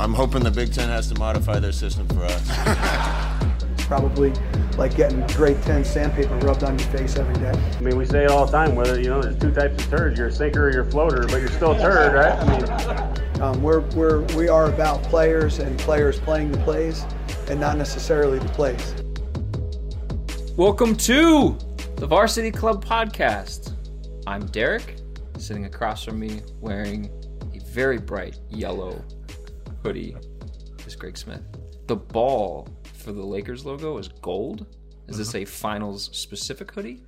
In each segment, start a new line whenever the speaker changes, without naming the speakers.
I'm hoping the Big Ten has to modify their system for us.
Probably like getting grade 10 sandpaper rubbed on your face every day.
I mean, we say it all the time, whether, you know, there's two types of turds. You're a sinker or you're a floater, but you're still a turd, right? I mean,
Um, we're, we're, we are about players and players playing the plays and not necessarily the plays.
Welcome to the Varsity Club podcast. I'm Derek, sitting across from me wearing a very bright yellow hoodie is Greg Smith. The ball for the Lakers logo is gold. Is this a finals specific hoodie?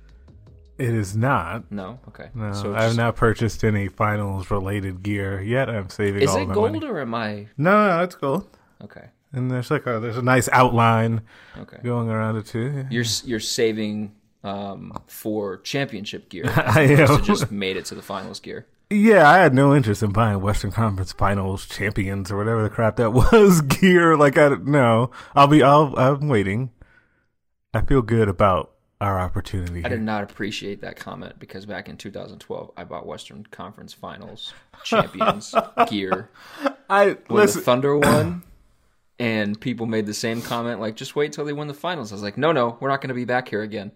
It is not.
No. Okay.
No,
So
I have
just-
not purchased any finals related gear yet. I'm saving
Is
all
it
my
gold
money.
or am I
No, no, it's gold.
okay?
And there's like a there's a nice outline
Okay.
going around it too.
You're s- you're saving um, for championship gear.
I am.
just made it to the finals gear.
Yeah, I had no interest in buying Western Conference Finals champions or whatever the crap that was gear. Like I no, I'll be I'll I'm waiting. I feel good about our opportunity.
I
here.
did not appreciate that comment because back in 2012, I bought Western Conference Finals champions gear
I
when
listen.
the Thunder won, and people made the same comment like, "Just wait till they win the finals." I was like, "No, no, we're not going to be back here again.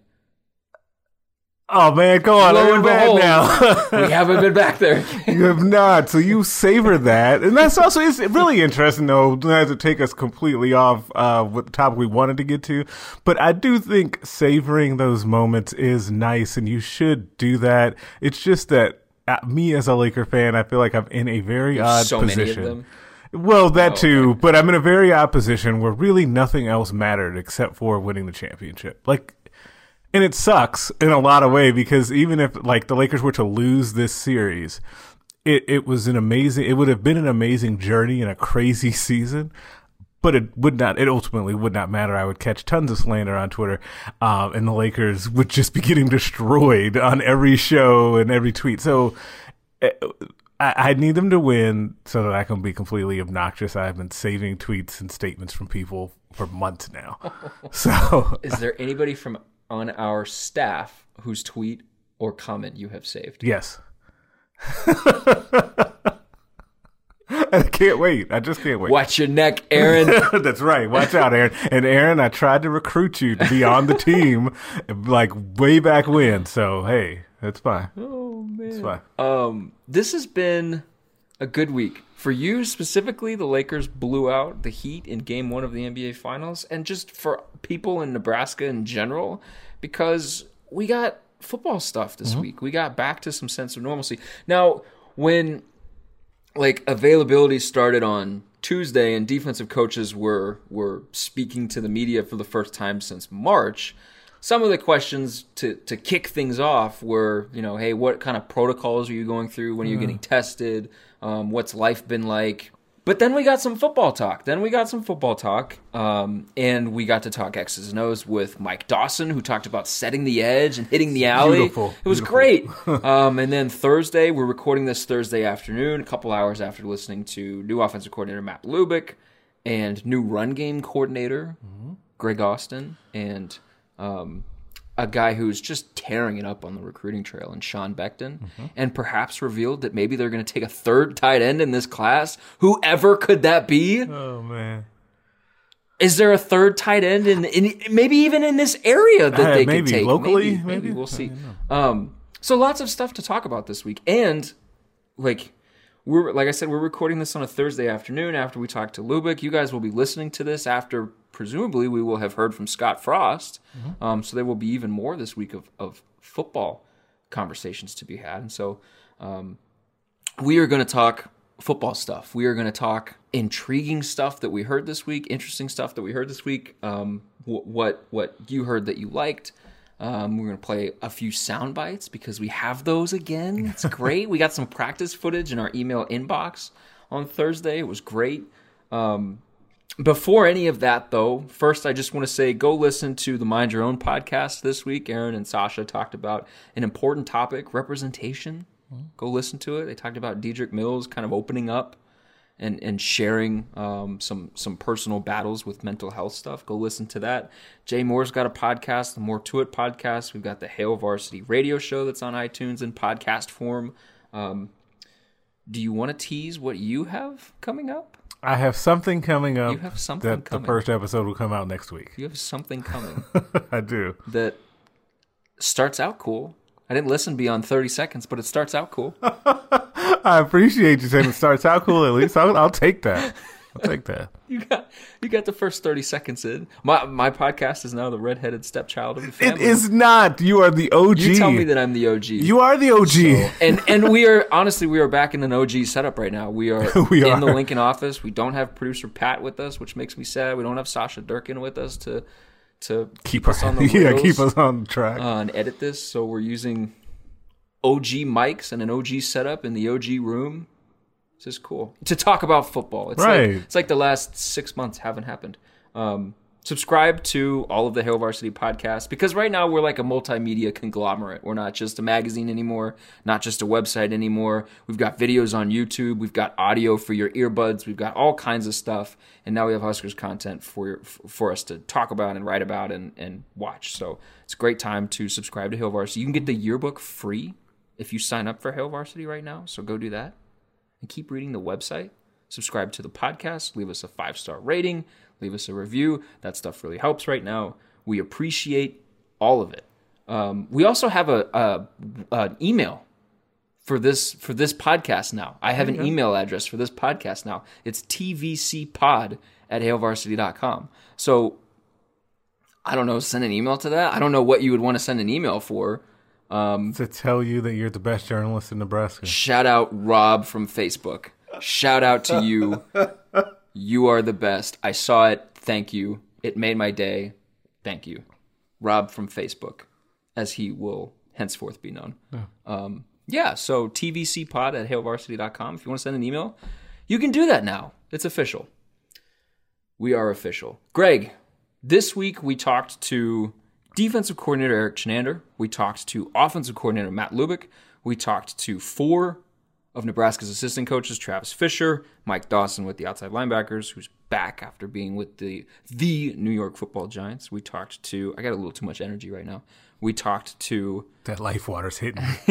Oh man, go on,
Lo and behold,
now.
we haven't been back there."
You have not. So you savor that, and that's also it's really interesting though. Not to take us completely off uh, what the topic we wanted to get to, but I do think savoring those moments is nice, and you should do that. It's just that uh, me as a Laker fan, I feel like I'm in a very odd
so
position.
many of them.
Well, that
Oh,
too, but I'm in a very odd position where really nothing else mattered except for winning the championship. Like, and it sucks in a lot of way because even if like the Lakers were to lose this series, it it was an amazing. It would have been an amazing journey and a crazy season. But it would not. It ultimately would not matter. I would catch tons of slander on Twitter, um, and the Lakers would just be getting destroyed on every show and every tweet. So I, I need them to win so that I can be completely obnoxious. I've been saving tweets and statements from people for months now. So
Is there anybody from on our staff whose tweet or comment you have saved?
yes. I can't wait. I just can't wait.
Watch your neck, Aaron.
That's right. Watch out, Aaron. And Aaron, I tried to recruit you to be on the team like way back when. So hey, that's fine.
oh man.
It's fine.
Um, this has been a good week for you specifically. The Lakers blew out the Heat in Game One of the NBA Finals, and just for people in Nebraska in general, because we got football stuff this mm-hmm. week. We got back to some sense of normalcy. Now, when like availability started on Tuesday, and defensive coaches were were speaking to the media for the first time since March. Some of the questions to to kick things off were, you know, hey, what kind of protocols are you going through? When are you mm-hmm. getting tested? Um, what's life been like? But then we got some football talk. Then we got some football talk, um, and we got to talk X's and O's with Mike Dawson, who talked about setting the edge and hitting the alley.
Beautiful.
It was
Beautiful.
great. um, and then Thursday, we're recording this Thursday afternoon, a couple hours after listening to new offensive coordinator Matt Lubick and new run game coordinator Greg Austin and um, a guy who's just tearing it up on the recruiting trail and Sean Beckton, and perhaps revealed that maybe they're going to take a third tight end in this class. Whoever could that be?
Oh man.
Is there a third tight end in, in maybe even in this area that
Uh,
they
maybe
could take
locally,
Maybe,
maybe?
we'll see. Um, so lots of stuff to talk about this week, and like we're like I said, we're recording this on a Thursday afternoon after we talked to Lubick. You guys will be listening to this after presumably we will have heard from Scott Frost. Um, so there will be even more this week of of football conversations to be had, and so um, we are going to talk football stuff. We are going to talk intriguing stuff that we heard this week, interesting stuff that we heard this week. Um, wh- what what you heard that you liked. Um, we're going to play a few sound bites because we have those again. It's great. we got some practice footage in our email inbox on Thursday. It was great. Um, before any of that, though, first I just want to say go listen to the Mind Your Own podcast this week. Aaron and Sasha talked about an important topic representation. Go listen to it. They talked about Dedrick Mills kind of opening up and, and sharing um, some some personal battles with mental health stuff. Go listen to that. Jay Moore's got a podcast, the More to It podcast. We've got the Hail Varsity radio show that's on iTunes in podcast form. Um, do you want to tease what you have coming up?
I have something coming up.
You have something
that
coming.
the first episode will come out next week.
You have something coming
I do.
that starts out cool. I didn't listen beyond 30 seconds, but it starts out cool.
I appreciate you saying it starts out cool. At least I'll, I'll take that. I'll take that.
You got you got the first 30 seconds in. My my podcast is now the redheaded stepchild of the family.
is not. You are the OG.
You tell me that I'm the OG.
You are the OG.
and and we are honestly we are back in an OG setup right now. We are
We
in the. Lincoln office. We don't have producer Pat with us, which makes me sad. We don't have Sasha Durkin with us to to
keep
us on the
yeah, keep us on track.
uh, and edit this. So we're using OG mics and an OG setup in the OG room. This is cool to talk about football. It's
Right.
like it's like the last six months haven't happened. Um, subscribe to all of the Hail Varsity podcasts because right now we're like a multimedia conglomerate. We're not just a magazine anymore, not just a website anymore. We've got videos on YouTube, we've got audio for your earbuds, we've got all kinds of stuff, and now we have Huskers content for for us to talk about and write about and and watch. So it's a great time to subscribe to Hail Varsity. You can get the yearbook free if you sign up for Hail Varsity right now. So go do that and keep reading the website. Subscribe to the podcast, leave us a five star rating, leave us a review. That stuff really helps right now. We appreciate all of it. Um, we also have a, a an email for this for this podcast now. I have an email address for this podcast now. It's tvcpod at hailvarsity.com. So I don't know, send an email to that. I don't know what you would want to send an email for.
To tell you that you're the best journalist in Nebraska.
Shout out Rob from Facebook. Shout out to you. You are the best. I saw it. Thank you. It made my day. Thank you. Rob from Facebook, as he will henceforth be known. Um, yeah, so tvcpod at hailvarsity.com. If you want to send an email, you can do that now. It's official. We are official. Greg, this week we talked to defensive coordinator Erik Chinander. We talked to offensive coordinator Matt Lubick. We talked to four of Nebraska's assistant coaches, Travis Fisher, Mike Dawson with the outside linebackers, who's back after being with the the New York Football Giants. We talked to I got a little too much energy right now. We talked to
That life water's hitting.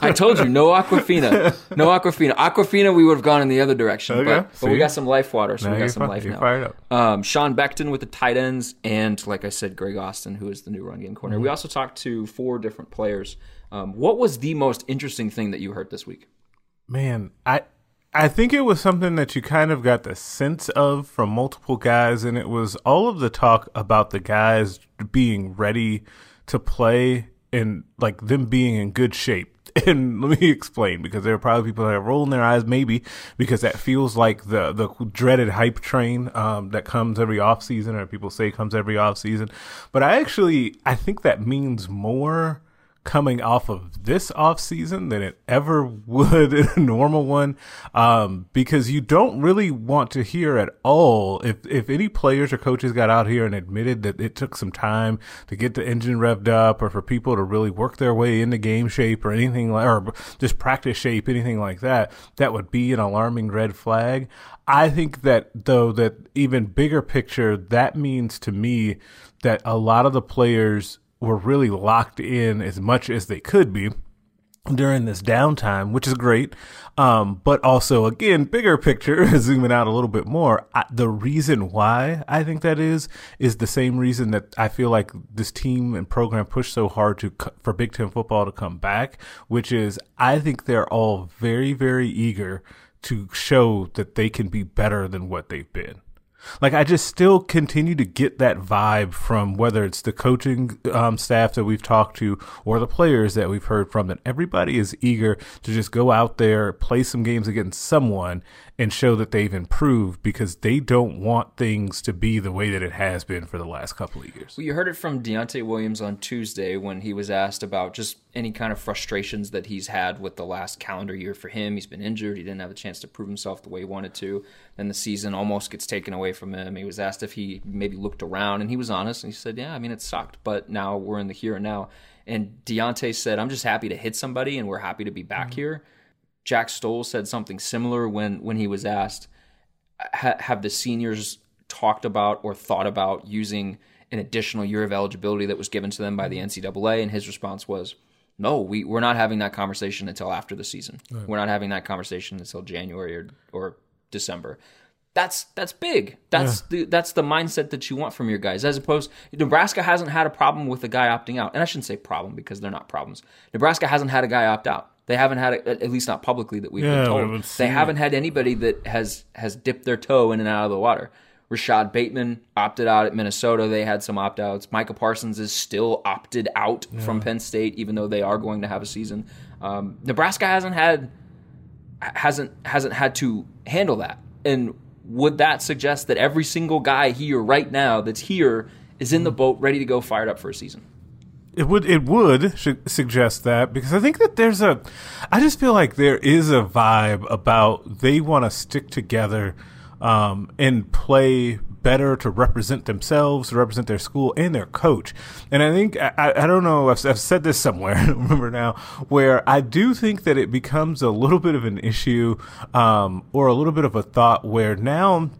I told you no Aquafina, no Aquafina. Aquafina, we would have gone in the other direction,
Okay,
but, but we got some life water, so
Now
we got some
fi-
life
you're
now.
fired up.
Um, Sean Beckton with the tight ends, and like I said, Greg Austin, who is the new run game corner.
Mm-hmm.
We also talked to four different players. Um, what was the most interesting thing that you heard this week?
Man, I I think it was something that you kind of got the sense of from multiple guys, and it was all of the talk about the guys being ready to play and like them being in good shape. And let me explain because there are probably people that are rolling their eyes, maybe because that feels like the the dreaded hype train um, that comes every off season, or people say comes every off season. But I actually I think that means more coming off of this off season than it ever would in a normal one. Um, because you don't really want to hear at all if if any players or coaches got out here and admitted that it took some time to get the engine revved up or for people to really work their way into game shape or anything like or just practice shape anything like that that would be an alarming red flag. I think that though that even bigger picture that means to me that a lot of the players were really locked in as much as they could be during this downtime, which is great. Um, but also, again, bigger picture, zooming out a little bit more, I, the reason why I think that is, is the same reason that I feel like this team and program pushed so hard to, for Big Ten football to come back, which is I think they're all very, very eager to show that they can be better than what they've been. Like I just still continue to get that vibe from whether it's the coaching um, staff that we've talked to or the players that we've heard from. That everybody is eager to just go out there, play some games against someone, and show that they've improved because they don't want things to be the way that it has been for the last couple of years.
Well, you heard it from Deontay Williams on Tuesday when he was asked about just any kind of frustrations that he's had with the last calendar year for him. He's been injured. He didn't have a chance to prove himself the way he wanted to. Then the season almost gets taken away from him. He was asked if he maybe looked around, and he was honest. And he said, Yeah, I mean, it sucked, but now we're in the here and now. And Deontay said, I'm just happy to hit somebody, and we're happy to be back mm-hmm. here. Jack Stoll said something similar when when he was asked, "Have the seniors talked about or thought about using an additional year of eligibility that was given to them by the NCAA?" And his response was, "No, we we're not having that conversation until after the season. Right. We're not having that conversation until January or, or December." That's that's big. That's yeah. the that's the mindset that you want from your guys. As opposed, Nebraska hasn't had a problem with a guy opting out, and I shouldn't say problem because they're not problems. Nebraska hasn't had a guy opt out. They haven't had it, at least not publicly that we've yeah, been told. They haven't had anybody that has has dipped their toe in and out of the water. Rashod Bateman opted out at Minnesota. They had some opt outs. Micah Parsons is still opted out yeah. from Penn State, even though they are going to have a season. Um, Nebraska hasn't had hasn't hasn't had to handle that. And would that suggest that every single guy here right now that's here is in the boat, ready to go, fired up for a season?
It would it would suggest that because I think that there's a I just feel like there is a vibe about they want to stick together um, and play better to represent themselves, to represent their school and their coach. And I think I, I don't know I've, I've said this somewhere I remember now where I do think that it becomes a little bit of an issue um, or a little bit of a thought where now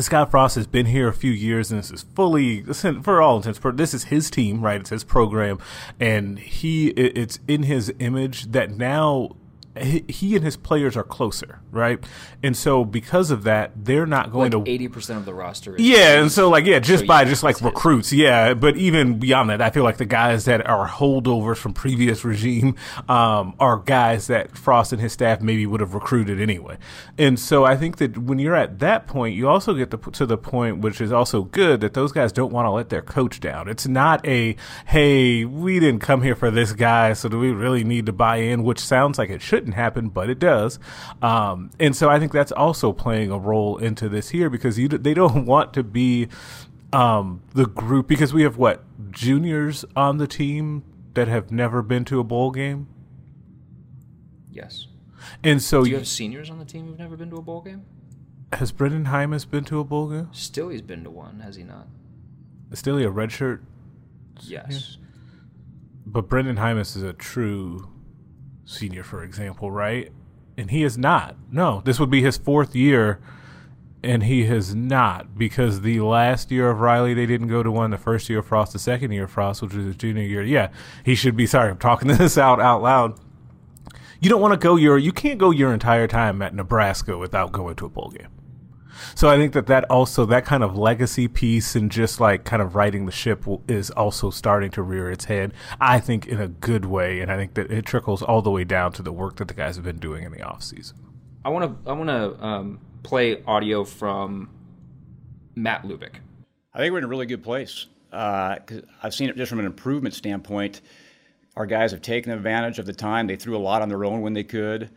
Scott Frost has been here a few years, and this is fully, for all intents, this is his team, right? It's his program, and he, it's in his image that now he and his players are closer, right? And so because of that, they're not going
like
to
eighty percent of the roster.
yeah, and so like yeah, just so by just like recruits, his. yeah. But even beyond that, I feel like the guys that are holdovers from previous regime um, are guys that Frost and his staff maybe would have recruited anyway. And so I think that when you're at that point, you also get the, to the point, which is also good, that those guys don't want to let their coach down. It's not a hey, we didn't come here for this guy, so do we really need to buy in? Which sounds like it should shouldn't happen, but it does. Um, and so I think that's also playing a role into this here because you they don't want to be um, the group because we have what juniors on the team that have never been to a bowl game.
Yes.
And so
do you have seniors on the team who've never been to a bowl game?
Has Brenden Jaimes been to a bowl game?
Still, he's been to one, has he not?
Is Still, a red shirt.
Yes.
But Brenden Jaimes is a true senior, for example, right? And he is not. No, this would be his fourth year, and he has not because the last year of Riley they didn't go to one. The first year of Frost, the second year of Frost, which was his junior year. Yeah, he should be. Sorry, I'm talking this out out loud. You don't want to go your. You can't go your entire time at Nebraska without going to a bowl game. So I think that that also that kind of legacy piece and just like kind of righting the ship is also starting to rear its head. I think in a good way, and I think that it trickles all the way down to the work that the guys have been doing in the off season.
I want to I want to um, play audio from Matt Lubick.
I think we're in a really good place. Uh, I've seen it just from an improvement standpoint. Our guys have taken advantage of the time. They threw a lot on their own when they could.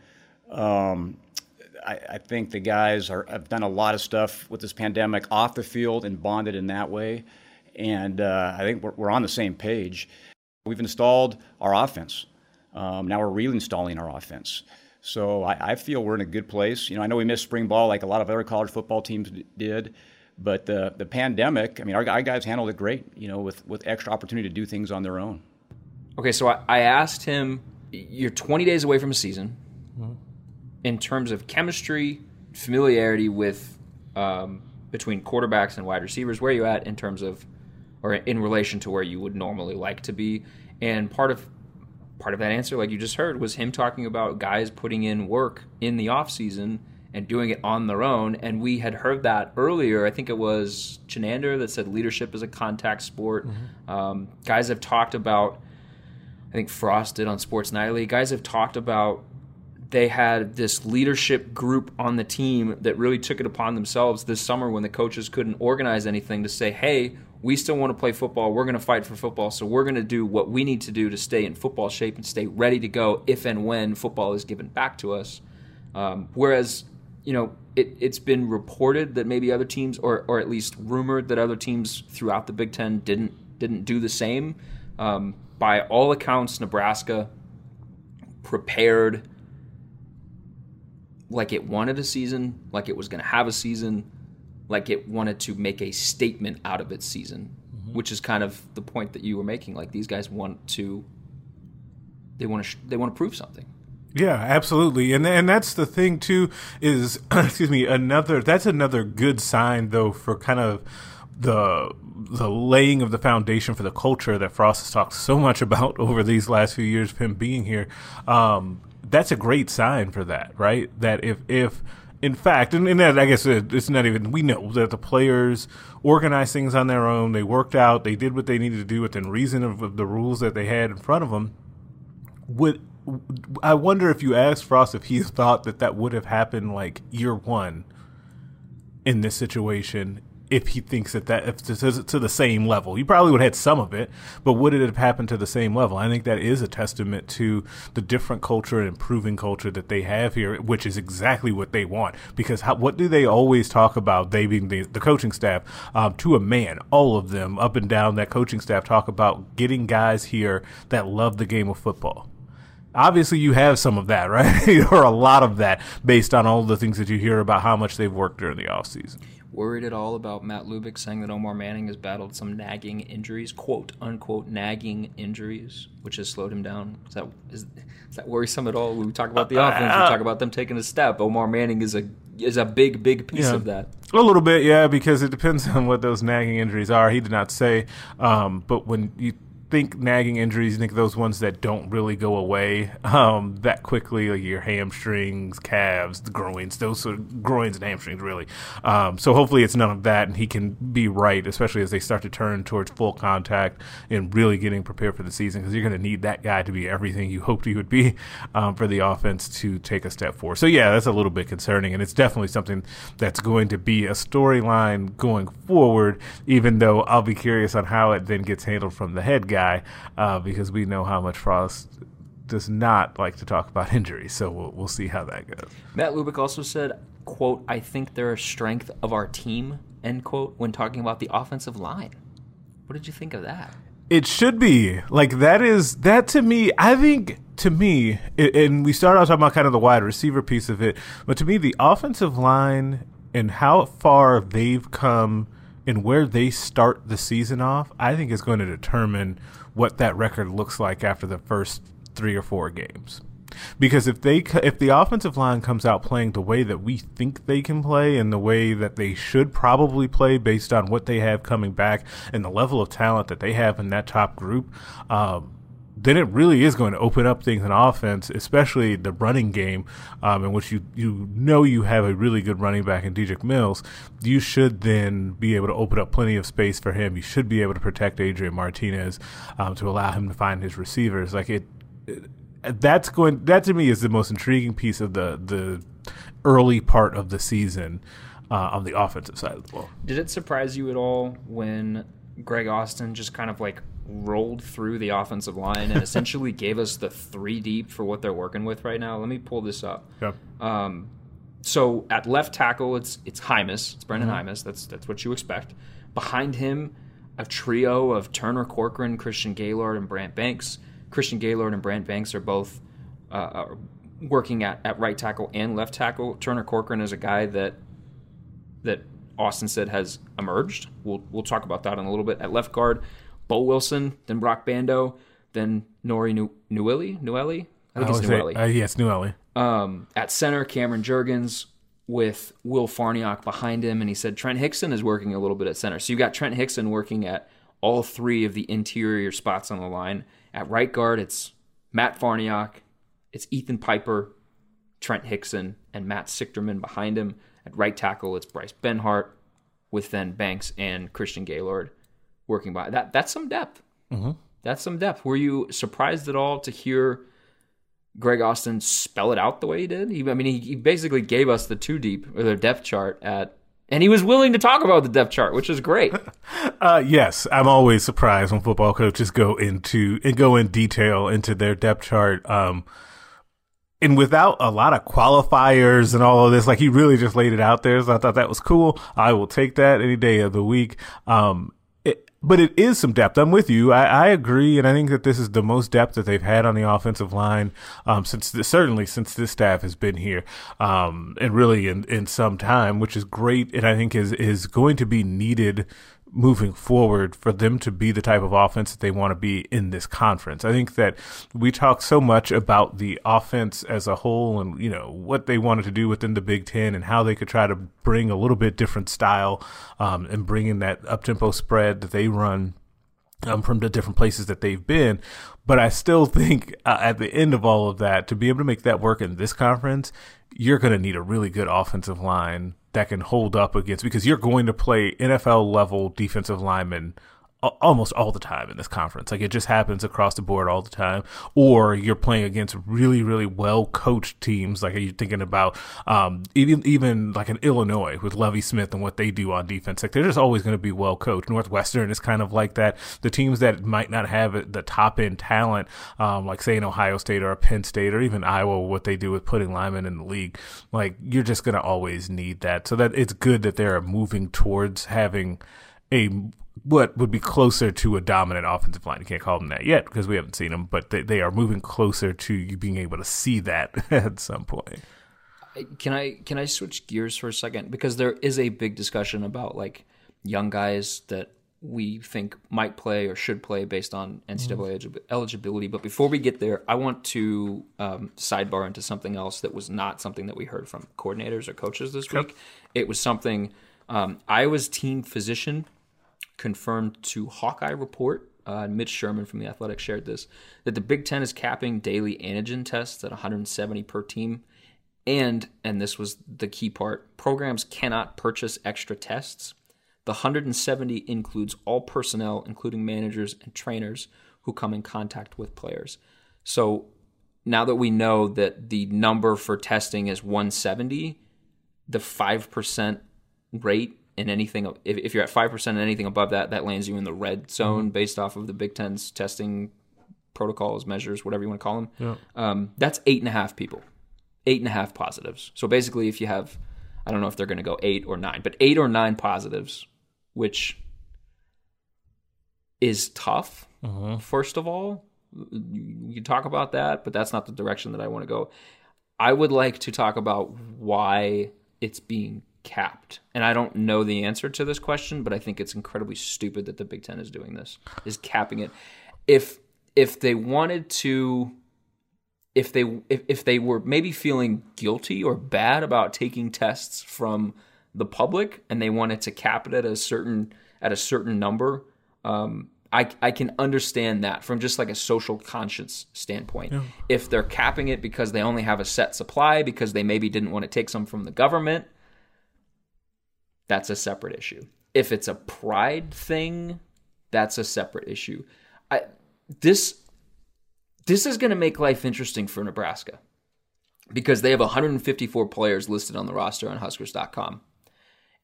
Um, I, I, think the guys are, have done a lot of stuff with this pandemic off the field and bonded in that way. And uh, I think we're, we're, on the same page. We've installed our offense. Um, now we're reinstalling our offense. So I, I, feel we're in a good place. You know, I know we missed spring ball like a lot of other college football teams did, but the the pandemic. I mean, our, our guys handled it great. You know, with with extra opportunity to do things on their own.
Okay, so I, I asked him, "You're 20 days away from a season." Mm-hmm in terms of chemistry, familiarity with um, between quarterbacks and wide receivers, where are you at in terms of or in relation to where you would normally like to be? And part of part of that answer, like you just heard, was him talking about guys putting in work in the off season and doing it on their own. And we had heard that earlier. I think it was Chinander that said leadership is a contact sport. Mm-hmm. Um, guys have talked about. I think Frost did on Sports Nightly. Guys have talked about they had this leadership group on the team that really took it upon themselves this summer when the coaches couldn't organize anything to say, hey, we still want to play football. We're going to fight for football. So we're going to do what we need to do to stay in football shape and stay ready to go if and when football is given back to us. Um, whereas, you know, it, it's been reported that maybe other teams, or, or at least rumored that other teams throughout the Big Ten didn't didn't do the same. Um, by all accounts, Nebraska prepared like it wanted a season, like it was going to have a season, like it wanted to make a statement out of its season, mm-hmm. which is kind of the point that you were making. Like these guys want to, they want to, sh- they want to prove something.
Yeah, absolutely, and and that's the thing too. Is excuse me, another that's another good sign though for kind of the the laying of the foundation for the culture that Frost has talked so much about over these last few years of him being here. Um, that's a great sign for that, right? That if if in fact, and, and that, I guess it's not even we know that the players organized things on their own. They worked out. They did what they needed to do within reason of, of the rules that they had in front of them. Would I wonder if you asked Frost if he thought that that would have happened like year one in this situation if he thinks that that if to, to the same level. He probably would have had some of it, but would it have happened to the same level? I think that is a testament to the different culture and improving culture that they have here, which is exactly what they want. Because how, what do they always talk about? They being the, the coaching staff um, to a man, all of them up and down that coaching staff talk about getting guys here that love the game of football obviously you have some of that, right? or a lot of that based on all the things that you hear about how much they've worked during the offseason
worried at all about Matt Lubick saying that Omar Manning has battled some nagging injuries, quote unquote nagging injuries, which has slowed him down? Is that is, is that worrisome at all? When we talk about the uh, offense, we talk about them taking a step. Omar Manning is a is a big big piece yeah. of that.
A little bit, yeah, because it depends on what those nagging injuries are. He did not say, um, but when you think nagging injuries, think those ones that don't really go away um, that quickly, like your hamstrings, calves, the groins, those sort of groins and hamstrings, really. Um, so hopefully it's none of that, and he can be right, especially as they start to turn towards full contact and really getting prepared for the season, because you're going to need that guy to be everything you hoped he would be um, for the offense to take a step forward. So yeah, that's a little bit concerning, and it's definitely something that's going to be a storyline going forward. Even though I'll be curious on how it then gets handled from the head guy guy uh, because we know how much Frost does not like to talk about injuries. So we'll, we'll see how that goes.
Matt Lubick also said, quote, I think they're a strength of our team, end quote, when talking about the offensive line. What did you think of that?
It should be like that is that to me. I think to me, it, and we started off talking about kind of the wide receiver piece of it, but to me, the offensive line and how far they've come and where they start the season off, I think is going to determine what that record looks like after the first three or four games. Because if they if the offensive line comes out playing the way that we think they can play and the way that they should probably play based on what they have coming back and the level of talent that they have in that top group, um, then it really is going to open up things in offense, especially the running game, um, in which you you know you have a really good running back in Dedrick Mills. You should then be able to open up plenty of space for him. You should be able to protect Adrian Martinez um, to allow him to find his receivers. Like it, it, that's going. That to me is the most intriguing piece of the the early part of the season uh, on the offensive side of the ball.
Did it surprise you at all when Greg Austin just kind of like rolled through the offensive line and essentially gave us the three deep for what they're working with right now. Let me pull this up. Um, so at left tackle, it's it's Jaimes. It's Brenden mm-hmm. Jaimes. That's that's what you expect. Behind him, a trio of Turner Corcoran, Christian Gaylord, and Brant Banks. Christian Gaylord and Brant Banks are both uh, working at, at right tackle and left tackle. Turner Corcoran is a guy that that Austin said has emerged. We'll we'll talk about that in a little bit. At left guard, Boe Wilson, then Broc Bando, then Nori nu-. Nouili?
I think I it's Nouili. Uh, yes, Nouili.
Um, at center, Cameron Jurgens with Will Farniok behind him, and he said Trent Hixson is working a little bit at center. So you got Trent Hixson working at all three of the interior spots on the line. At right guard, it's Matt Farniok, it's Ethan Piper, Trent Hixson, and Matt Sichterman behind him. At right tackle, it's Bryce Benhart with then Banks and Christian Gaylord working by. That that's some depth.
Mm-hmm.
That's some depth. Were you surprised at all to hear Greg Austin spell it out the way he did. He, I mean, he, he basically gave us the two deep or the depth chart at, and he was willing to talk about the depth chart, which is great.
Uh, yes, I'm always surprised when football coaches go into and go in detail into their depth chart. Um, and without a lot of qualifiers and all of this, like he really just laid it out there. So I thought that was cool. I will take that any day of the week. Um, but it is some depth. I'm with you. I, I, agree, and I think that this is the most depth that they've had on the offensive line um, since the, certainly since this staff has been here, um, and really in in some time, which is great, and I think is is going to be needed moving forward for them to be the type of offense that they want to be in this conference. I think that we talk so much about the offense as a whole and, you know, what they wanted to do within the Big Ten and how they could try to bring a little bit different style um, and bring in that up tempo spread that they run. Um, from the different places that they've been. But I still think uh, at the end of all of that, to be able to make that work in this conference, you're going to need a really good offensive line that can hold up against because you're going to play NFL level defensive linemen almost all the time in this conference. Like it just happens across the board all the time. Or you're playing against really, really well coached teams. Like are you thinking about um, even even like an Illinois with Lovie Smith and what they do on defense? Like they're just always going to be well coached. Northwestern is kind of like that. The teams that might not have the top end talent, um, like say an Ohio State or a Penn State or even Iowa, what they do with putting linemen in the league, like you're just going to always need that. So that it's good that they're moving towards having a what would be closer to a dominant offensive line. You can't call them that yet because we haven't seen them, but they, they are moving closer to you being able to see that at some point.
Can I can I switch gears for a second because there is a big discussion about like young guys that we think might play or should play based on NCAA mm. eligibility. But before we get there, I want to um, sidebar into something else that was not something that we heard from coordinators or coaches this week. It was something um, Iowa's team physician confirmed to Hawkeye Report. Uh, Mitch Sherman from the Athletic shared this that the Big Ten is capping daily antigen tests at 170 per team, and and this was the key part: programs cannot purchase extra tests. The 170 includes all personnel, including managers and trainers, who come in contact with players. So now that we know that the number for testing is 170, the 5% rate in anything if, if you're at 5% and anything above that that lands you in the red zone mm-hmm. based off of the big ten's testing protocols measures whatever you want to call them yeah. um, that's eight and a half people eight and a half positives so basically if you have i don't know if they're going to go eight or nine but eight or nine positives which is tough uh-huh. first of all you can talk about that but that's not the direction that i want to go i would like to talk about why it's being capped? And I don't know the answer to this question, but I think it's incredibly stupid that the Big Ten is doing this, is capping it. If if they wanted to if they if, if they were maybe feeling guilty or bad about taking tests from the public and they wanted to cap it at a certain at a certain number, um, I, I can understand that from just like a social conscience standpoint. Yeah. If they're capping it because they only have a set supply, because they maybe didn't want to take some from the government, that's a separate issue. If it's a pride thing, that's a separate issue. I, this this is going to make life interesting for Nebraska because they have 154 players listed on the roster on Huskers.com.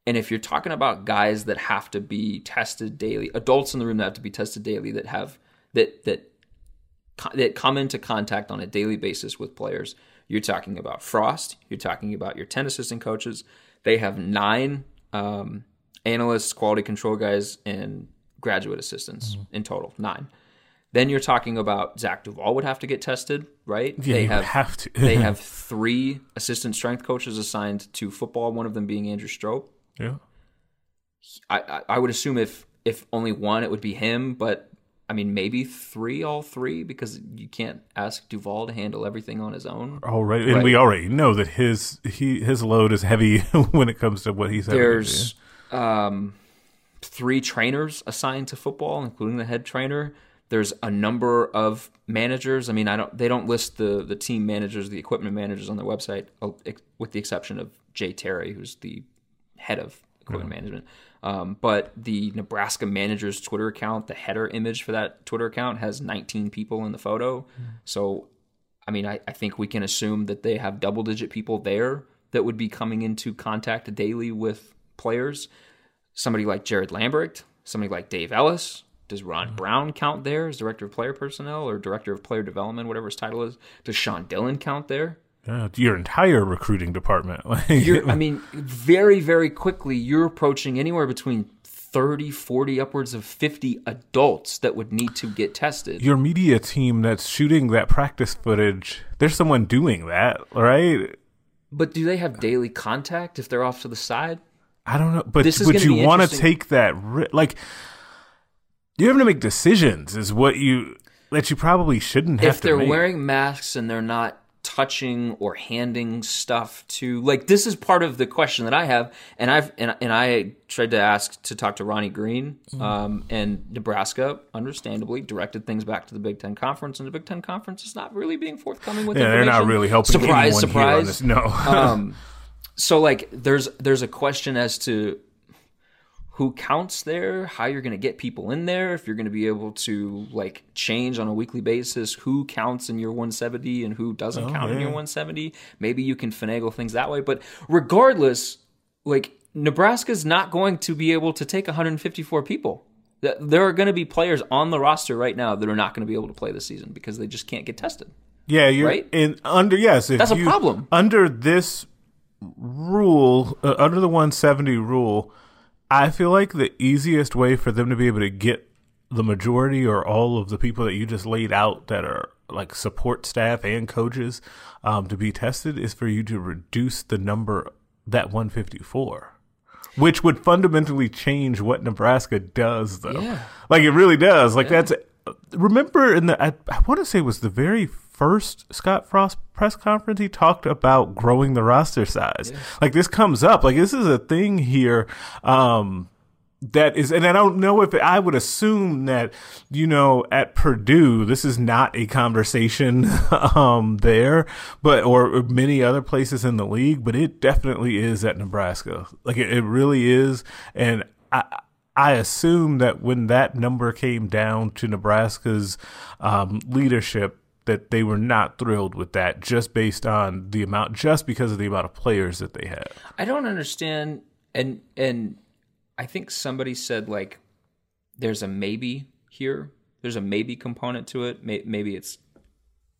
And if you're talking about guys that have to be tested daily, adults in the room that have to be tested daily, that have that that that come into contact on a daily basis with players, you're talking about Frost. You're talking about your 10 assistant coaches. They have nine um, analysts, quality control guys, and graduate assistants mm-hmm. in total, nine. Then you're talking about Zach Duval would have to get tested, right?
Yeah, they have, have to.
they have three assistant strength coaches assigned to football. One of them being Andrew Strope.
Yeah.
I, I, I would assume if if only one, it would be him. But I mean, maybe three, all three, because you can't ask Duval to handle everything on his own.
All right, and right. we already know that his he his load is heavy when it comes to what he's.
There's um, three trainers assigned to football, including the head trainer. There's a number of managers. I mean, I don't. They don't list the the team managers, the equipment managers on their website, uh, with the exception of Jay Terry, who's the head of equipment management. Um, but the Nebraska manager's Twitter account, the header image for that Twitter account has 19 people in the photo. Mm. So I mean, I, I think we can assume that they have double digit people there that would be coming into contact daily with players. Somebody like Jared Lambert, somebody like Dave Ellis. Does Ron Brown count there as director of player personnel or director of player development, whatever his title is? Does Sean Dillon count there?
Yeah, your entire recruiting department.
You're, I mean, very, very quickly, you're approaching anywhere between 30, 40, upwards of 50 adults that would need to get tested.
your media team that's shooting that practice footage, there's someone doing that, right?
But do they have daily contact if they're off to the side?
I don't know, but but you want to take that ri- like you have to make decisions is what you that you probably shouldn't have
if they're
make.
wearing masks and they're not touching or handing stuff to like this is part of the question that I have and I've and, and I tried to ask to talk to Ronnie Green
Mm-hmm.
um, and Nebraska understandably directed things back to the Big Ten conference and the Big Ten conference is not really being forthcoming with
yeah, they're not really helping
surprise
anyone here on
surprise
this. No,
um, so like there's there's a question as to who counts there, how you're going to get people in there, if you're going to be able to like change on a weekly basis who counts in your 170 and who doesn't count in your 170. Maybe you can finagle things that way, but regardless, like Nebraska's not going to be able to take 154 people. There are going to be players on the roster right now that are not going to be able to play this season because they just can't get tested.
yeah, you're
right?
in under yes. If
That's a
you-
problem.
under this rule, uh, under the 170 rule. I feel like the easiest way for them to be able to get the majority or all of the people that you just laid out that are like support staff and coaches um, to be tested is for you to reduce the number that 154 which would fundamentally change what Nebraska does though.
Yeah.
like it really does. Like that's remember in the I, I want to say it was the very first Scott Frost press conference he talked about growing the roster size. Like this comes up. Like this is a thing here um that is and I don't know if I would assume that you know at Purdue this is not a conversation um there but or many other places in the league but it definitely is at Nebraska. Like it, it really is. And I I assume that when that number came down to Nebraska's um, leadership that they were not thrilled with that just based on the amount just because of the amount of players that they had
I don't understand and and I think somebody said like there's a maybe here. There's a maybe component to it. May, maybe it's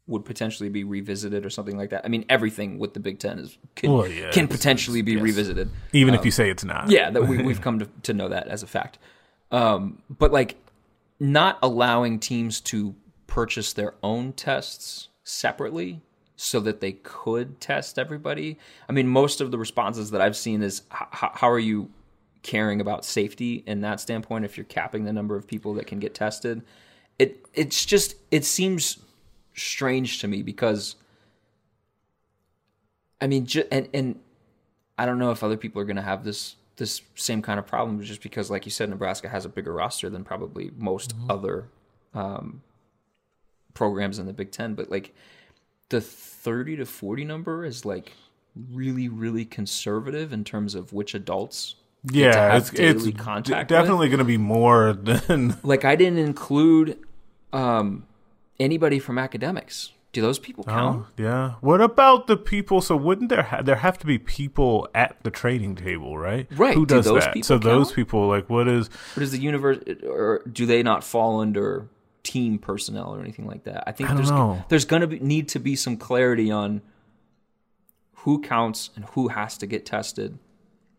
would potentially be revisited or something like that. I mean, everything with the Big Ten is can,
Well, yeah,
can potentially be revisited.
even if you say it's not
Yeah, that we, we've come to, to know that as a fact. Um, but like not allowing teams to purchase their own tests separately so that they could test everybody. I mean, most of the responses that I've seen is how are you caring about safety in that standpoint if you're capping the number of people that can get tested? It it's just it seems strange to me because I mean, ju- and and I don't know if other people are going to have this this same kind of problem, just because, like you said, Nebraska has a bigger roster than probably most other um, programs in the Big Ten. But like the thirty to forty number is like really, really conservative in terms of which adults.
yeah it's it's d- definitely going to be more than
Like I didn't include um, anybody from academics. Do those people count?
Oh, yeah. What about the people? So wouldn't there ha- there have to be people at the training table, right?
Right.
Who
Do
does
those
that?
people
so those people, like, what is?
Or does the universe, or do they not fall under team personnel or anything like that? I think
I
there's
know.
there's gonna be, need to be some clarity on who counts and who has to get tested.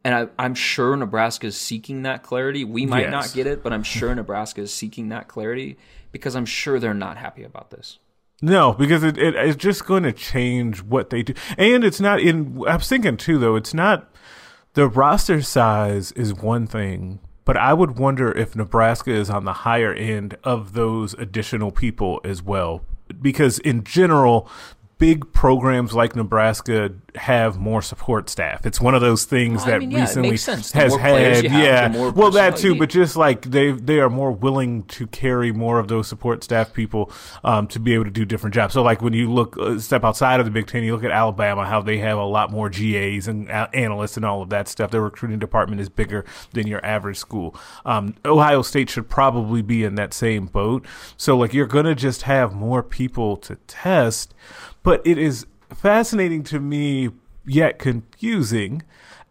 And I, I'm sure Nebraska is seeking that clarity. We might not get it, but I'm sure Nebraska is seeking that clarity because I'm sure they're not happy about this.
No, because it, it it's just going to change what they do, and it's not in. I was thinking too, though. It's not the roster size is one thing, but I would wonder if Nebraska is on the higher end of those additional people as well, because in general. Big programs like Nebraska have more support staff. It's one of those things
Well, I
that
mean, yeah,
recently
makes sense. The
has had,
have,
yeah. well, that too, but just like they they are more willing to carry more of those support staff people um, to be able to do different jobs. So like when you look uh, step outside of the Big Ten, you look at Alabama, how they have a lot more GAs and uh, analysts and all of that stuff. Their recruiting department is bigger than your average school. Um, Ohio State should probably be in that same boat. So like you're gonna just have more people to test. But it is fascinating to me yet confusing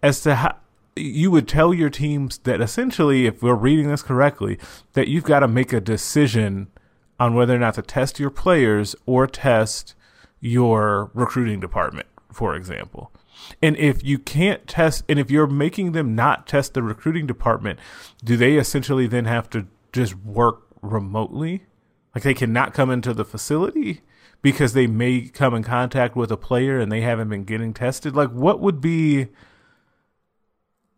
as to how you would tell your teams that essentially, if we're reading this correctly, that you've got to make a decision on whether or not to test your players or test your recruiting department, for example. And if you can't test, and if you're making them not test the recruiting department, do they essentially then have to just work remotely? Like they cannot come into the facility because they may come in contact with a player and they haven't been getting tested? Like, what would be.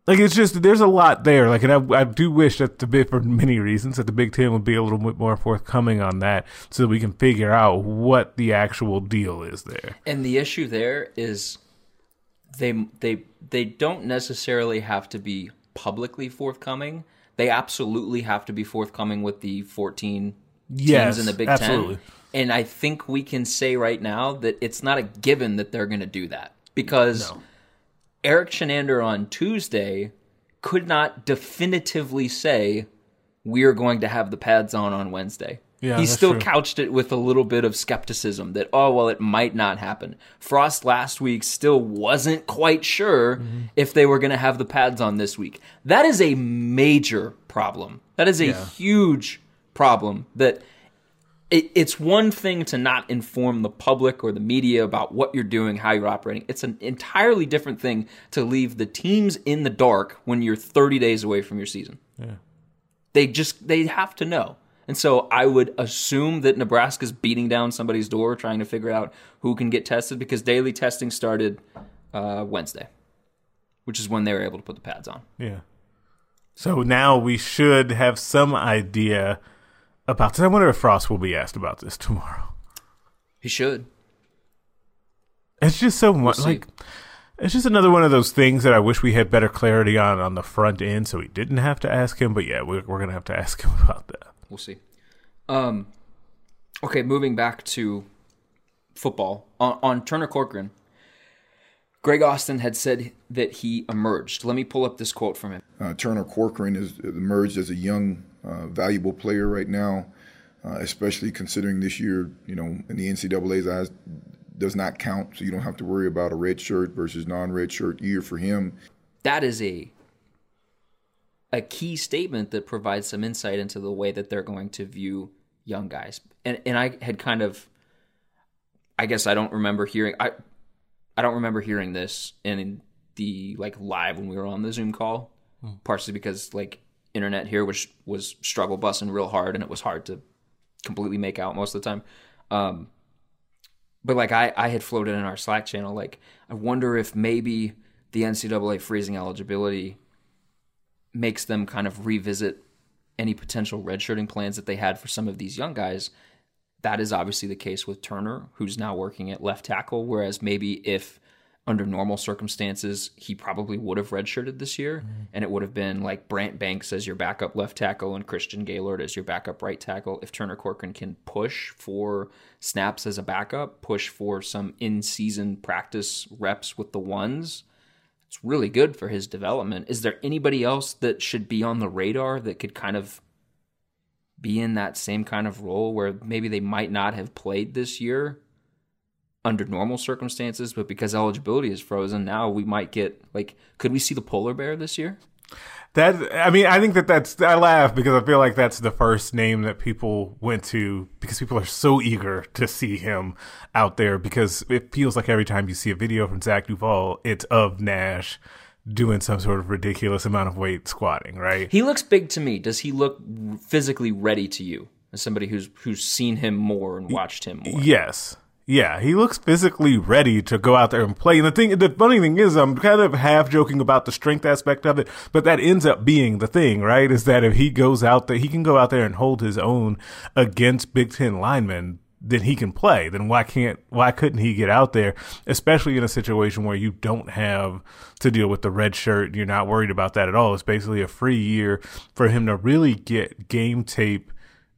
Like it's just there's a lot there. Like, and I, I do wish that the bit for many reasons that the Big Ten would be a little bit more forthcoming on that, so that we can figure out what the actual deal is there.
And the issue there is they they they don't necessarily have to be publicly forthcoming. They absolutely have to be forthcoming with the 14
Yes,
teams in the Big
absolutely.
Ten. And I think we can say right now that it's not a given that they're going to do that because Erik Chinander on Tuesday could not definitively say we are going to have the pads on on Wednesday.
Yeah,
he still
true.
couched it with a little bit of skepticism that oh well it might not happen. Frost last week still wasn't quite sure
Mm-hmm.
if they were going to have the pads on this week. That is a major problem. That is a huge problem that it, it's one thing to not inform the public or the media about what you're doing, how you're operating. It's an entirely different thing to leave the teams in the dark when you're 30 days away from your season. Yeah. They just they have to know. And so I would assume that Nebraska's beating down somebody's door trying to figure out who can get tested because daily testing started uh, Wednesday, which is when they were able to put the pads on.
Yeah. So now we should have some idea about this. I wonder if Frost will be asked about this tomorrow.
He should.
It's just so much
see.
like it's just another one of those things that I wish we had better clarity on on the front end, so we didn't have to ask him. But yeah, we're we're gonna have to ask him about that.
We'll see. Um, okay, moving back to football on, on Turner Corcoran. Greg Austin had said that he emerged. Let me pull up this quote from him.
Uh, Turner Corcoran has emerged as a young, uh, valuable player right now, uh, especially considering this year, you know, in the NCAA's eyes, does not count. So you don't have to worry about a red shirt versus non-red shirt year for him.
That is a a key statement that provides some insight into the way that they're going to view young guys. And and I had kind of I guess I don't remember hearing I I don't remember hearing this in the like live when we were on the Zoom call. Partially because like internet here was was struggle busing real hard and it was hard to completely make out most of the time. Um but like I, I had floated in our Slack channel, like I wonder if maybe the NCAA freezing eligibility makes them kind of revisit any potential redshirting plans that they had for some of these young guys. That is obviously the case with Turner, who's now working at left tackle. Whereas maybe if under normal circumstances, he probably would have redshirted this year, and it would have been like Brant Banks as your backup left tackle and Christian Gaylord as your backup right tackle. If Turner Corcoran can push for snaps as a backup, push for some in-season practice reps with the ones, it's really good for his development. Is there anybody else that should be on the radar that could kind of be in that same kind of role where maybe they might not have played this year under normal circumstances, but because eligibility is frozen, now we might get like, could we see the polar bear this year?
That I mean, I think that that's I laugh because I feel like that's the first name that people went to because people are so eager to see him out there because it feels like every time you see a video from Zach Duval, it's of Nash doing some sort of ridiculous amount of weight squatting, right?
He looks big to me. Does he look physically ready to you as somebody who's who's seen him more and watched him more?
Yes. Yeah, he looks physically ready to go out there and play. And the thing, the funny thing is, I'm kind of half joking about the strength aspect of it, but that ends up being the thing, right? Is that if he goes out there, he can go out there and hold his own against Big Ten linemen, then he can play. Then why can't, why couldn't he get out there, especially in a situation where you don't have to deal with the red shirt? You're not worried about that at all. It's basically a free year for him to really get game tape,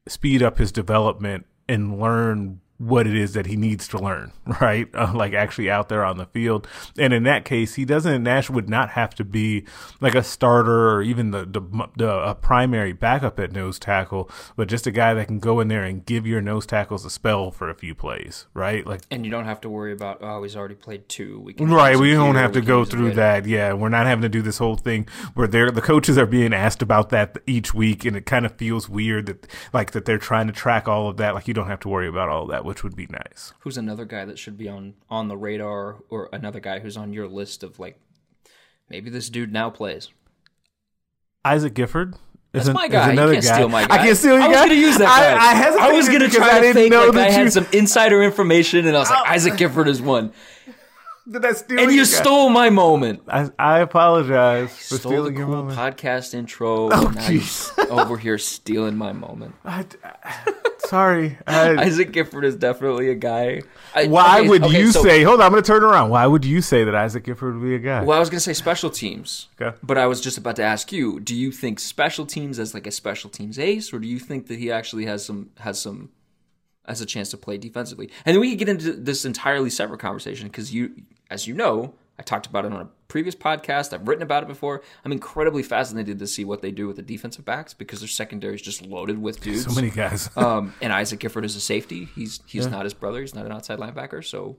speed up his development, and learn what it is that he needs to learn, right? Uh, like actually out there on the field. And in that case, he doesn't, Nash would not have to be like a starter or even the, the, the a primary backup at nose tackle, but just a guy that can go in there and give your nose tackles a spell for a few plays, right? Like,
And you don't have to worry about oh he's already played two. We
Right, we don't have to go through that. Yeah, we're not having to do this whole thing where they're the coaches are being asked about that each week, and it kind of feels weird that like that they're trying to track all of that. Like you don't have to worry about all that, which would be nice.
Who's another guy that should be on on the radar, or another guy who's on your list of like maybe this dude now plays.
Isaac Gifford.
That's
an-
my guy. You can't steal my guy.
I can't steal your
I was gonna use that guy.
I, hesitated
I was gonna try to fake like I had some insider information, and I was like, Isaac Gifford is one,
Did I steal
and you
guy?
stole my moment.
I, I apologize for
Stole the
stealing your
cool
moment.
podcast intro.
Oh,
now you're
jeez.
over here stealing my moment.
I, sorry. I,
Isaac Gifford is definitely a guy. I,
why
okay,
would
okay,
you
so-
say? Hold on, I'm going to turn around. Why would you say that Isaac Gifford would be a guy?
Well, I was going to say special teams.
Okay.
But I was just about to ask you, do you think special teams as like a special teams ace or do you think that he actually has some has some has a chance to play defensively? And then we could get into this entirely separate conversation because you as you know, I talked about it on a previous podcast. I've written about it before. I'm incredibly fascinated to see what they do with the defensive backs because their secondary is just loaded with dudes.
so many guys.
um, and Isaac Gifford is a safety. He's he's not his brother. He's not an outside linebacker. So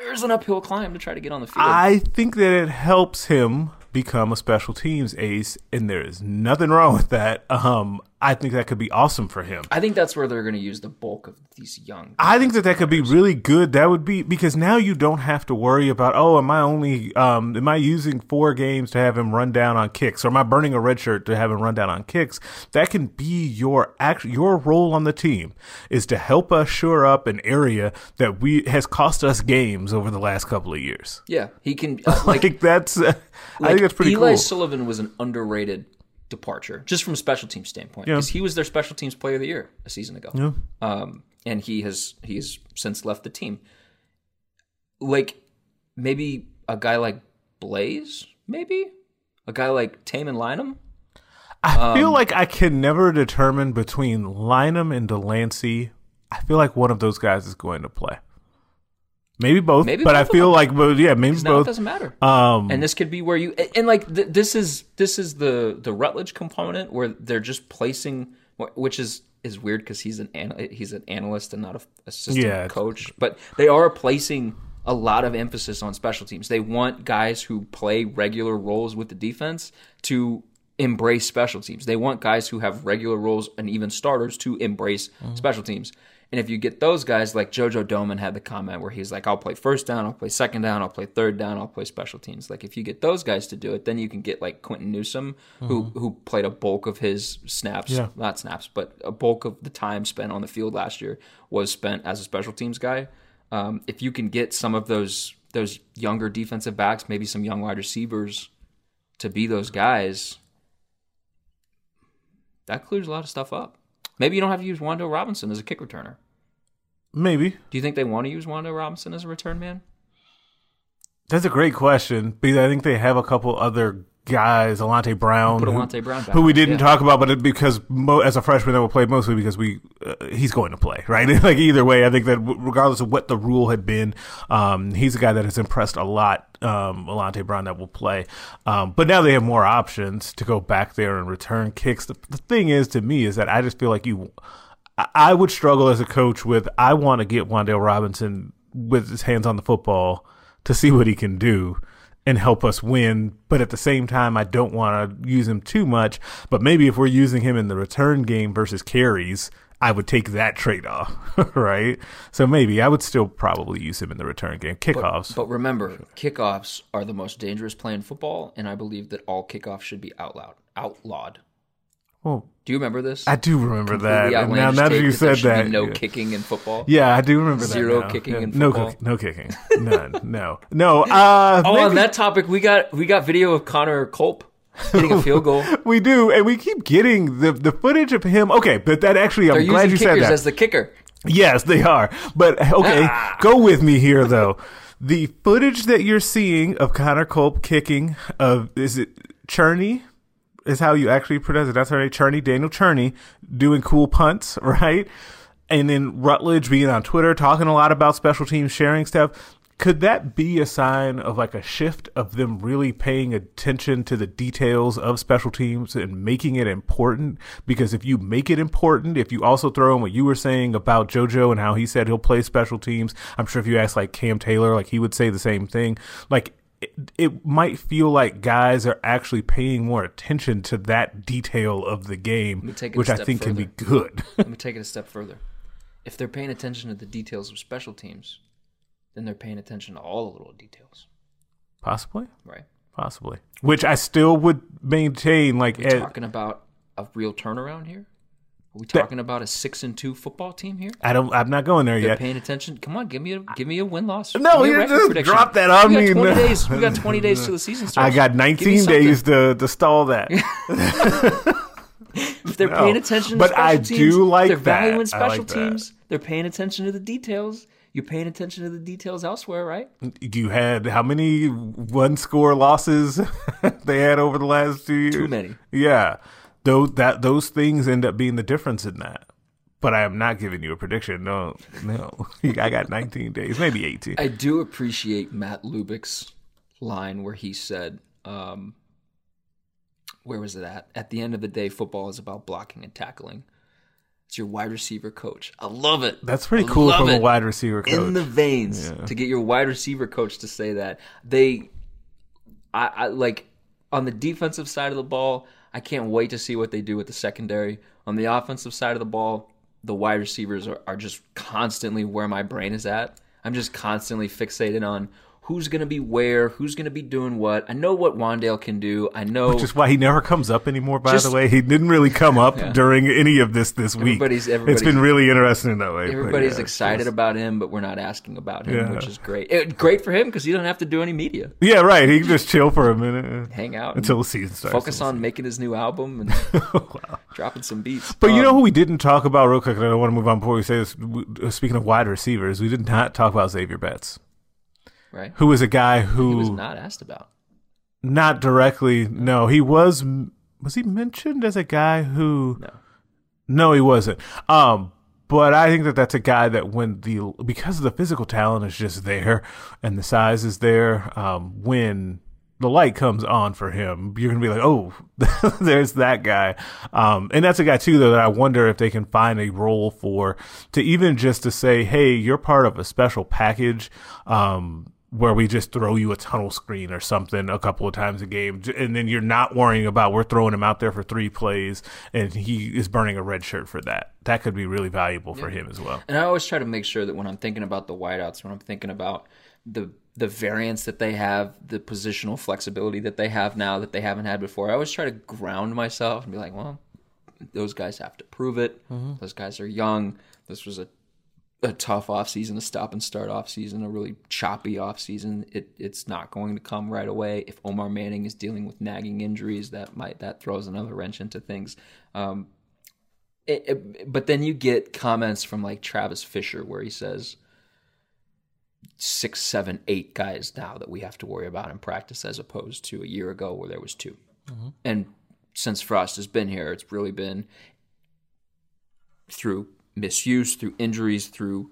there's an uphill climb to try to get on the field.
I think that it helps him become a special teams ace, and there is nothing wrong with that. Um, I think that could be awesome for him.
I think that's where they're going to use the bulk of these young.
I think that that could be really good. That would be because now you don't have to worry about oh, am I only um, am I using four games to have him run down on kicks, or am I burning a red shirt to have him run down on kicks? That can be your act. Your role on the team is to help us shore up an area that we has cost us games over the last couple of years.
Yeah, he can. Uh,
Like,
like,
that's, uh, I think that's pretty cool.
Eli
cool.
Sullivan was an underrated departure, just from a special team standpoint,
Yeah.
because he was their special teams player of the year a season ago.
Yeah.
Um, and he has he has since left the team. Like maybe a guy like Blaze, maybe a guy like Tamon Lynum.
I feel
Um,
like I can never determine between Lynham and Delancy. I feel like one of those guys is going to play. Maybe both,
Maybe
but
both
I feel like, but yeah, maybe
Now it
both.
doesn't matter.
Um,
and this could be where you and like th- this is this is the the Rutledge component where they're just placing which is is weird because he's an ana- he's an analyst and not a assistant
Yeah.
coach but they are placing a lot of emphasis on special teams they want guys who play regular roles with the defense to embrace special teams they want guys who have regular roles and even starters to embrace special teams and if you get those guys, like JoJo Domann had the comment where he's like, I'll play first down, I'll play second down, I'll play third down, I'll play special teams. Like if you get those guys to do it, then you can get like Quinton Newsome, who who played a bulk of his snaps,
Yeah.
not snaps, but a bulk of the time spent on the field last year was spent as a special teams guy. Um, if you can get some of those those younger defensive backs, maybe some young wide receivers to be those guys, that clears a lot of stuff up. Maybe you don't have to use Wan'Dale Robinson as a kick returner.
Maybe
Do you think they want to use Wan'Dale Robinson as a return man?
that's a great question because I think they have a couple other guys, Alante Brown, who-
Alante Brown
who we didn't
yeah.
talk about, but it, because mo- as a freshman that will play mostly because we uh, he's going to play right. like either way, I think that w- regardless of what the rule had been, um, he's a guy that has impressed a lot. Um, Alante Brown that will play, um, but now they have more options to go back there and return kicks. The, the thing is, to me, is that I just feel like you. I- would struggle as a coach with I want to get Wan'Dale Robinson with his hands on the football to see what he can do and help us win. But at the same time, I don't want to use him too much. But maybe if we're using him in the return game versus carries, I would take that trade off, right? So maybe I would still probably use him in the return game. Kickoffs.
But remember, kickoffs are the most dangerous play in football, and I believe that all kickoffs should be outlawed. Outlawed.
Well,
Do you remember this?
I do remember that. Now, now that you said that,
no
yeah.
kicking in football.
Yeah, I do remember
Zero
that. now.
kicking
Yeah,
in
no,
football.
cook- no kicking. None. No. No. Uh,
Oh,
maybe-
on that topic, we got we got video of Connor Culp hitting a field goal.
We do, and we keep getting the the footage of him. Okay, but that actually, I'm
They're
glad you said that.
as the kicker.
yes, they are. But okay,
Ah.
go with me here though. The footage that you're seeing of Connor Culp kicking of is it Cerni? Is how you actually pronounce it. That's her name, Cerni, Daniel Cerni, doing cool punts, right? and then Rutledge being on Twitter talking a lot about special teams, sharing stuff. Could that be a sign of like a shift of them really paying attention to the details of special teams and making it important? Because if you make it important, if you also throw in what you were saying about JoJo and how he said he'll play special teams, I'm sure if you ask like Cam Taylor, like he would say the same thing. Like it, it might feel like guys are actually paying more attention to that detail of the game,
take it a
which I think can be
further.
good.
Let me take it a step further. If they're paying attention to the details of special teams, then they're paying attention to all the little details,
Possibly.
right?
Possibly. Which I still would maintain like
Are
eh,
talking about a real turnaround here? Are we talking about a six and two football team here?
I don't I'm not going there
They're
yet.
paying attention. Come on, give me a give me a win loss.
No,
Give me a
you just
prediction.
drop that on
we
me.
Got 20
No.
days. We got 20 days till the season starts.
I got 19 days to to stall that.
If they're
No.
paying attention to
But I
teams,
do like
they're
that.
valuing special
like that.
teams. They're paying attention to the details. You're paying attention to the details elsewhere, right?
you had how many one score losses they had over the last two years?
Too many.
Yeah. Those that those things end up being the difference in that. But I am not giving you a prediction. No, no. I got 19 days, maybe 18.
I do appreciate Matt Lubick's line where he said, um, where was it at? At the end of the day, football is about blocking and tackling. It's your wide receiver coach. I love it.
That's pretty
I
cool from a wide receiver coach.
In the veins
Yeah.
to get your wide receiver coach to say that. They, I, I like on the defensive side of the ball. I can't wait to see what they do with the secondary. On the offensive side of the ball, the wide receivers are, are just constantly where my brain is at. I'm just constantly fixated on who's going to be where, who's going to be doing what. I know what Wan'Dale can do. I know
Which is why he never comes up anymore. By
Just-
the way, he didn't really come up
Yeah.
during any of this this week.
Everybody's-
it's
everybody's-
been really interesting in that way.
everybody's
yeah,
excited about him, but we're not asking about him,
Yeah.
which is great. It, great for him because he doesn't have to do any media.
Yeah, right. He can just chill for a minute, and
Hang out
until the season starts.
Focus on making his new album and dropping some beats.
But you
Um,
know who we didn't talk about real quick, and I don't want to move on before we say this. Uh, speaking of wide receivers, we did not talk about Xavier Betts,
right?
who was a guy who
He was not asked about.
not directly. No, he was. Was he mentioned as a guy who?
No.
No, he wasn't. Um, but I think that that's a guy that when the because the physical talent is just there and the size is there. Um, when the light comes on for him, you're gonna be like, oh, there's that guy. Um, and that's a guy too, though, that I wonder if they can find a role for to even just to say, hey, you're part of a special package. Um, where we just throw you a tunnel screen or something a couple of times a game, and then you're not worrying about we're throwing him out there for three plays, and he is burning a red shirt for that. That could be really valuable for him as well.
And I always try to make sure that when I'm thinking about the wideouts, when I'm thinking about the the variance that they have, the positional flexibility that they have now that they haven't had before, I always try to ground myself and be like, well, those guys have to prove it. Mm-hmm. Those guys are young. This was a a tough off season, a stop and start off season, a really choppy off season. It it's not going to come right away. If Omar Manning is dealing with nagging injuries, that might that throws another wrench into things. Um, it, it- but then you get comments from like Travis Fisher where he says six, seven, eight guys now that we have to worry about in practice as opposed to a year ago where there was 2 And since Frost has been here, it's really been through misuse, through injuries, through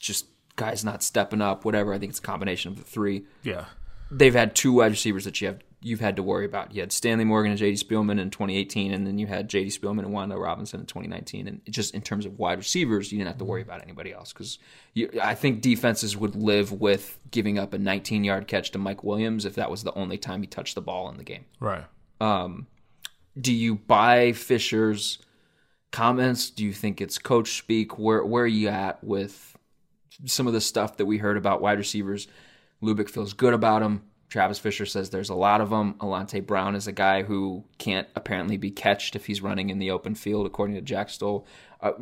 just guys not stepping up, whatever. I think it's a combination of the three.
Yeah.
They've had two wide receivers that you have you've had to worry about. You had Stanley Morgan and JD Spielman in 2018, and then you had JD Spielman and Wan'Dale Robinson in 2019. And just in terms of wide receivers, you didn't have to worry about anybody else because I think defenses would live with giving up a 19 yard catch to Mike Williams if that was the only time he touched the ball in the game
Right.
Um, do you buy Fisher's comments? Do you think it's coach speak? Where where are you at with some of the stuff that we heard about wide receivers? Lubick feels good about them. Travis Fisher says there's a lot of them. Alante Brown is a guy who can't apparently be catched if he's running in the open field, according to Jack Stoll. Uh,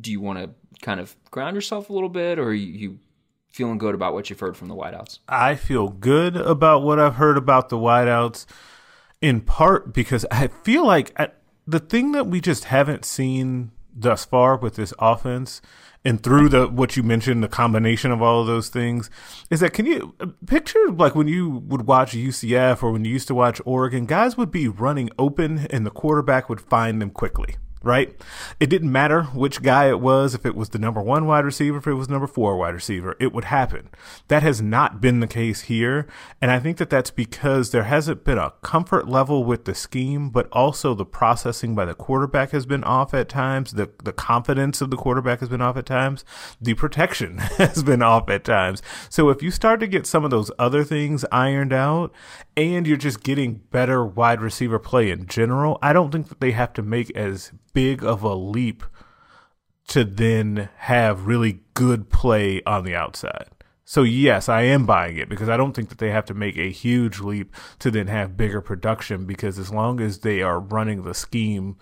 do you want to kind of ground yourself a little bit, or you feeling good about what you've heard from the wideouts?
I feel good about what I've heard about the wideouts, in part because I feel like I, the thing that we just haven't seen thus far with this offense, and through the what you mentioned, the combination of all of those things, is that can you picture like when you would watch UCF or when you used to watch Oregon, guys would be running open and the quarterback would find them quickly. Right? It didn't matter which guy it was, if it was the number one wide receiver, if it was number four wide receiver, it would happen. That has not been the case here. And I think that that's because there hasn't been a comfort level with the scheme, but also the processing by the quarterback has been off at times. The, the confidence of the quarterback has been off at times. The protection has been off at times. So if you start to get some of those other things ironed out and you're just getting better wide receiver play in general, I don't think that they have to make as big of a leap to then have really good play on the outside. So yes, I am buying it because I don't think that they have to make a huge leap to then have bigger production because as long as they are running the scheme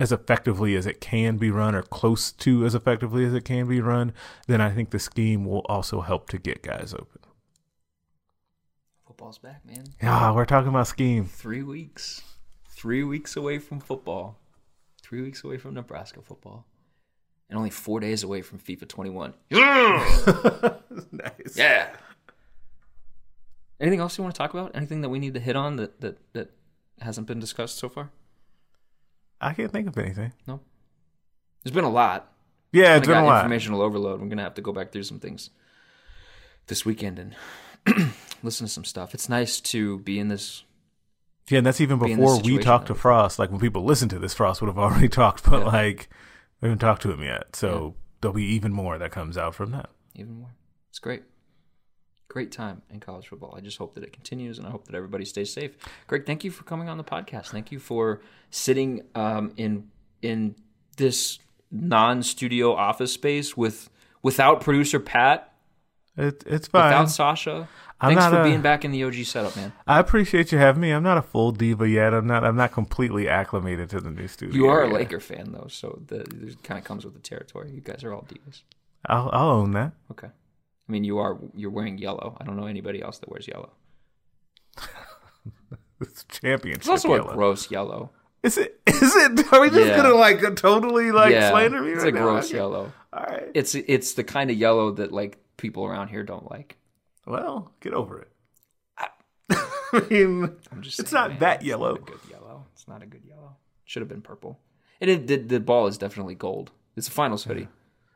as effectively as it can be run or close to as effectively as it can be run, then I think the scheme will also help to get guys open.
Football's back, man.
Ah, we're talking about scheme.
Three weeks. Three weeks away from football. Three weeks away from Nebraska football. And only four days away from FIFA 21.
nice.
Yeah. Anything else you want to talk about? Anything that we need to hit on that that, that hasn't been discussed so far?
I can't think of anything.
No. There's been a lot.
Yeah, it's been a lot.
Informational overload. We're gonna have to go back through some things this weekend and listen to some stuff. It's nice to be in this.
Yeah, and that's even
be in this
before we talked to Frost. Like when people listen to this, Frost would have already talked, but
Yeah.
like we haven't talked to him yet. So there'll be even more that comes out from that.
even more. It's great. Great time in college football. I just hope that it continues and I hope that everybody stays safe. Greg, thank you for coming on the podcast. Thank you for sitting um, in in this non-studio office space with without producer Pat,
It, it's fine.
without Sasha.
I'm
Thanks for
a-
being back in the OG setup, man.
I appreciate you having me. I'm not a full diva yet. I'm not. I'm not completely acclimated to the new studio.
You are a
yet.
Laker fan though, so the, it kind of comes with the territory. You guys are all divas.
I'll, I'll own that.
Okay. I mean, you are you're wearing yellow. I don't know anybody else that wears yellow.
It's championship.
It's also
yellow.
a gross yellow.
Is it? Is it? Are we just
Yeah.
gonna like totally like
yeah,
slander me
it's
right
a
now?
gross
Okay.
yellow.
All right.
It's it's the kind of yellow that like people around here don't like.
Well, get over it. I mean,
I'm just
it's
saying,
not
man,
that
it's
yellow.
Not good yellow. It's not a good yellow. Should have been purple. And it, the, the ball is definitely gold. It's a finals hoodie.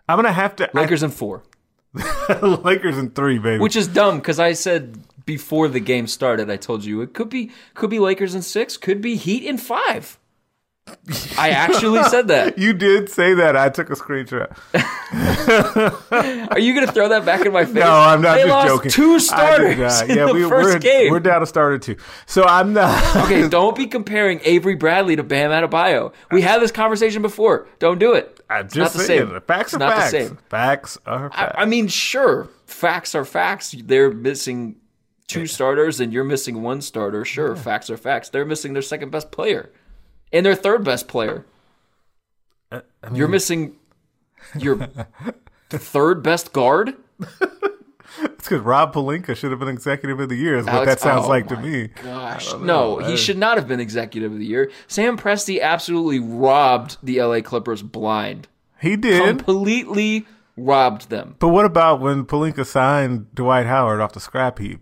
I'm gonna have to.
Lakers in four,
Lakers in three, baby.
which is dumb because I said before the game started, I told you it could be could be Lakers in six, could be Heat in five. I actually said that.
you did say that. I took a screenshot.
Are you gonna throw that back in my face?
No, I'm not
They
just
lost
joking.
Two starters in
Yeah,
the
we,
1st
we're,
game.
We're down to starter two. So I'm not.
okay, don't be comparing Avery Bradley to Bam Adebayo. We had this conversation before. Don't do it.
I'm
It's
just
not the
saying.
same.
The facts are
not
facts.
the same.
Facts are facts.
I mean, sure, facts are facts. They're missing two starters, and you're missing one starter. Sure, facts are facts. They're missing their second best player and their third best player.
Uh,
you're missing your third best guard.
it's because Rob Pelinka should have been executive of the year. Is what
Alex-
that sounds
oh
like to me.
Gosh, no, he
I-
should not have been executive of the year. Sam Presti absolutely robbed the LA Clippers blind.
He did.
Completely robbed them.
but what about when Pelinka signed Dwight Howard off the scrap heap?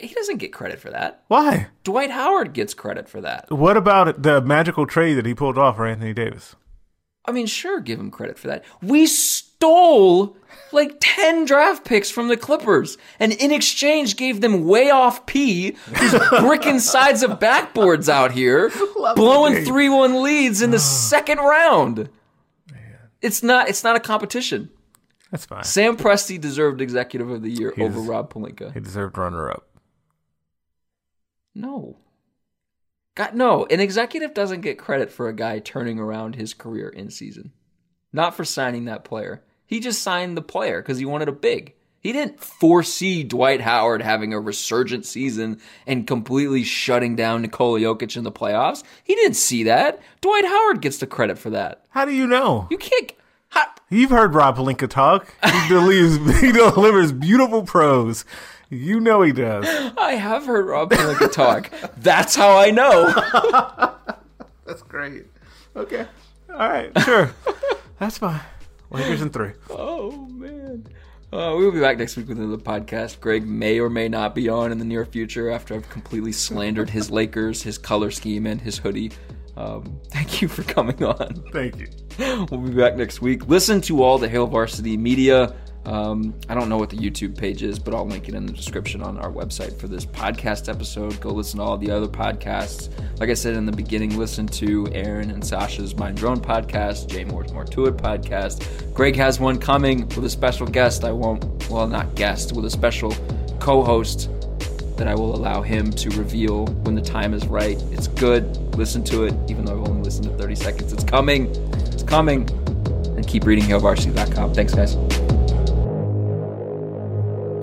He doesn't get credit for that.
Why?
Dwight Howard gets credit for that.
What about the magical trade that he pulled off for Anthony Davis?
I mean, sure, give him credit for that. We stole like 10 draft picks from the Clippers and in exchange gave them way off P, who's bricking sides of backboards out here, blowing 3 1 leads in the second round. It's not it's not a competition.
That's fine.
Sam Presti deserved executive of the year
He
over Rob Pelinka.
He deserved runner up.
No. God, no. An executive doesn't get credit for a guy turning around his career in season. Not for signing that player. He just signed the player because he wanted a big. He didn't foresee Dwight Howard having a resurgent season and completely shutting down Nikola Jokic in the playoffs. He didn't see that. Dwight Howard gets the credit for that.
How do you know?
You can't. How,
You've heard Rob Pelinka talk. He delivers, he delivers beautiful prose. You know he does.
I have heard Rob Pelinka talk. That's how I know.
That's great. Okay. All right. Sure. That's fine. Lakers in three.
Oh man. Uh, we will be back next week with another podcast. Greg may or may not be on in the near future after I've completely slandered his Lakers, his color scheme, and his hoodie. Um, thank you for coming on.
Thank you.
We'll be back next week. Listen to all the Hail Varsity media. Um, I don't know what the YouTube page is, but I'll link it in the description on our website for this podcast episode. Go listen to all the other podcasts. Like I said in the beginning, listen to Aaron and Sasha's Mind Drone podcast, Jay Moore's More To It podcast. Greg has one coming with a special guest. I won't, well, not guest, with a special co host that I will allow him to reveal when the time is right. It's good. Listen to it, even though I've only listened to 30 seconds. It's coming. It's coming. And keep reading HailVarsity.com. Thanks, guys